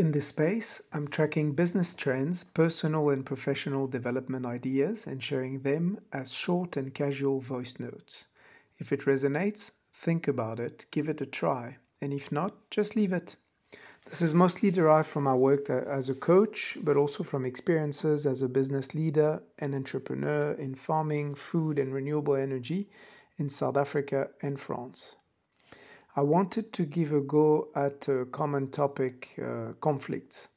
In this space, I'm tracking business trends, personal and professional development ideas, and sharing them as short and casual voice notes. If it resonates, think about it, give it a try, and if not, just leave it. This is mostly derived from my work as a coach, but also from experiences as a business leader and entrepreneur in farming, food, and renewable energy in South Africa and France. I wanted to give a go at a common topic uh, conflicts.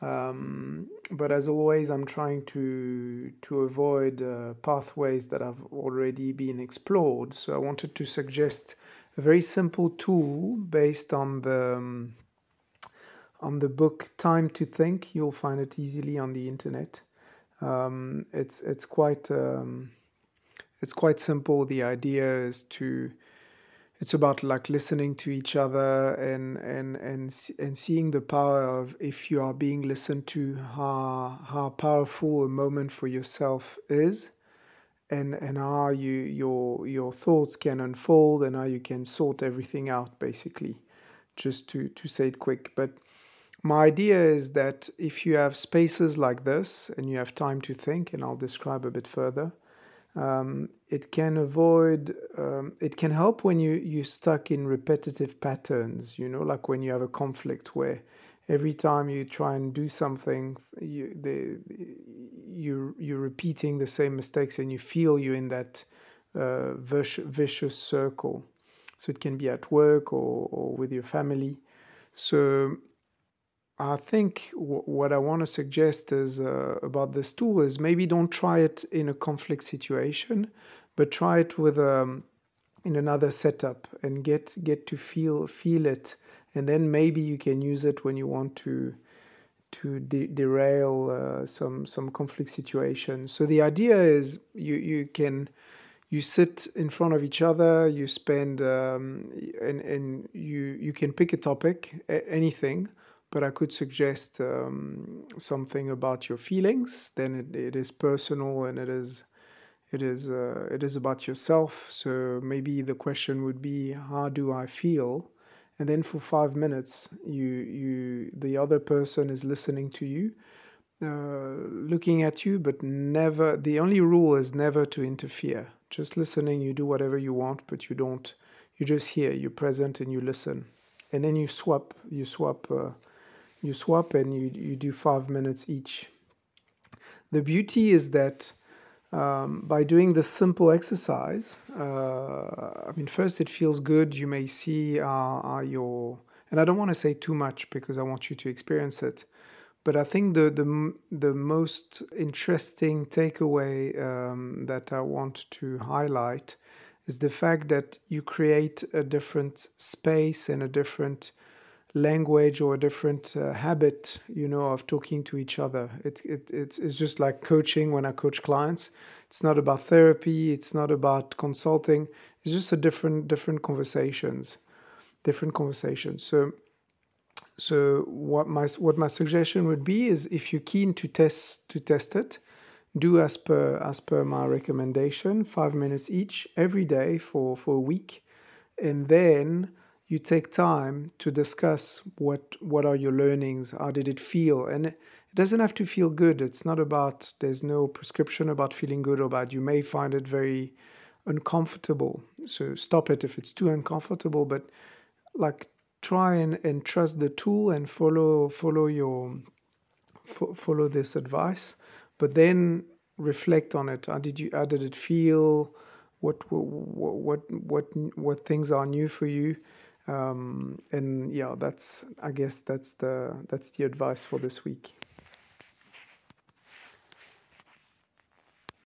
Um, but as always, I'm trying to to avoid uh, pathways that have already been explored. So I wanted to suggest a very simple tool based on the um, on the book Time to Think. You'll find it easily on the internet. Um, it's it's quite um, it's quite simple. The idea is to it's about like listening to each other and and and and seeing the power of if you are being listened to how how powerful a moment for yourself is and and how you your your thoughts can unfold and how you can sort everything out basically just to to say it quick. But my idea is that if you have spaces like this and you have time to think and I'll describe a bit further um, it can avoid um, it can help when you you're stuck in repetitive patterns you know like when you have a conflict where every time you try and do something you the you you're repeating the same mistakes and you feel you're in that uh, vicious, vicious circle. So it can be at work or, or with your family. So I think w- what I want to suggest is uh, about this tool is maybe don't try it in a conflict situation, but try it with um, in another setup and get get to feel feel it, and then maybe you can use it when you want to to de- derail uh, some some conflict situation. So the idea is you you can you sit in front of each other, you spend um, and and you you can pick a topic, anything but I could suggest um, something about your feelings. Then it, it is personal and it is it is uh, it is about yourself. So maybe the question would be, how do I feel? And then for five minutes, you you the other person is listening to you, uh, looking at you, but never. The only rule is never to interfere. Just listening. You do whatever you want, but you don't. You just hear. You're present and you listen, and then you swap. You swap. Uh, you swap and you, you do five minutes each. The beauty is that um, by doing this simple exercise, uh, I mean, first it feels good. You may see uh, uh, your, and I don't want to say too much because I want you to experience it. But I think the the, the most interesting takeaway um, that I want to highlight is the fact that you create a different space and a different language or a different uh, habit, you know, of talking to each other. It, it, it's, it's just like coaching when I coach clients. It's not about therapy. It's not about consulting. It's just a different, different conversations, different conversations. So, so what my, what my suggestion would be is if you're keen to test, to test it, do as per, as per my recommendation, five minutes each every day for, for a week. And then, you take time to discuss what what are your learnings how did it feel? And it doesn't have to feel good. It's not about there's no prescription about feeling good or bad. You may find it very uncomfortable. So stop it if it's too uncomfortable but like try and, and trust the tool and follow follow your fo- follow this advice but then reflect on it. How did you how did it feel? What what what what, what things are new for you um, and yeah that's i guess that's the that's the advice for this week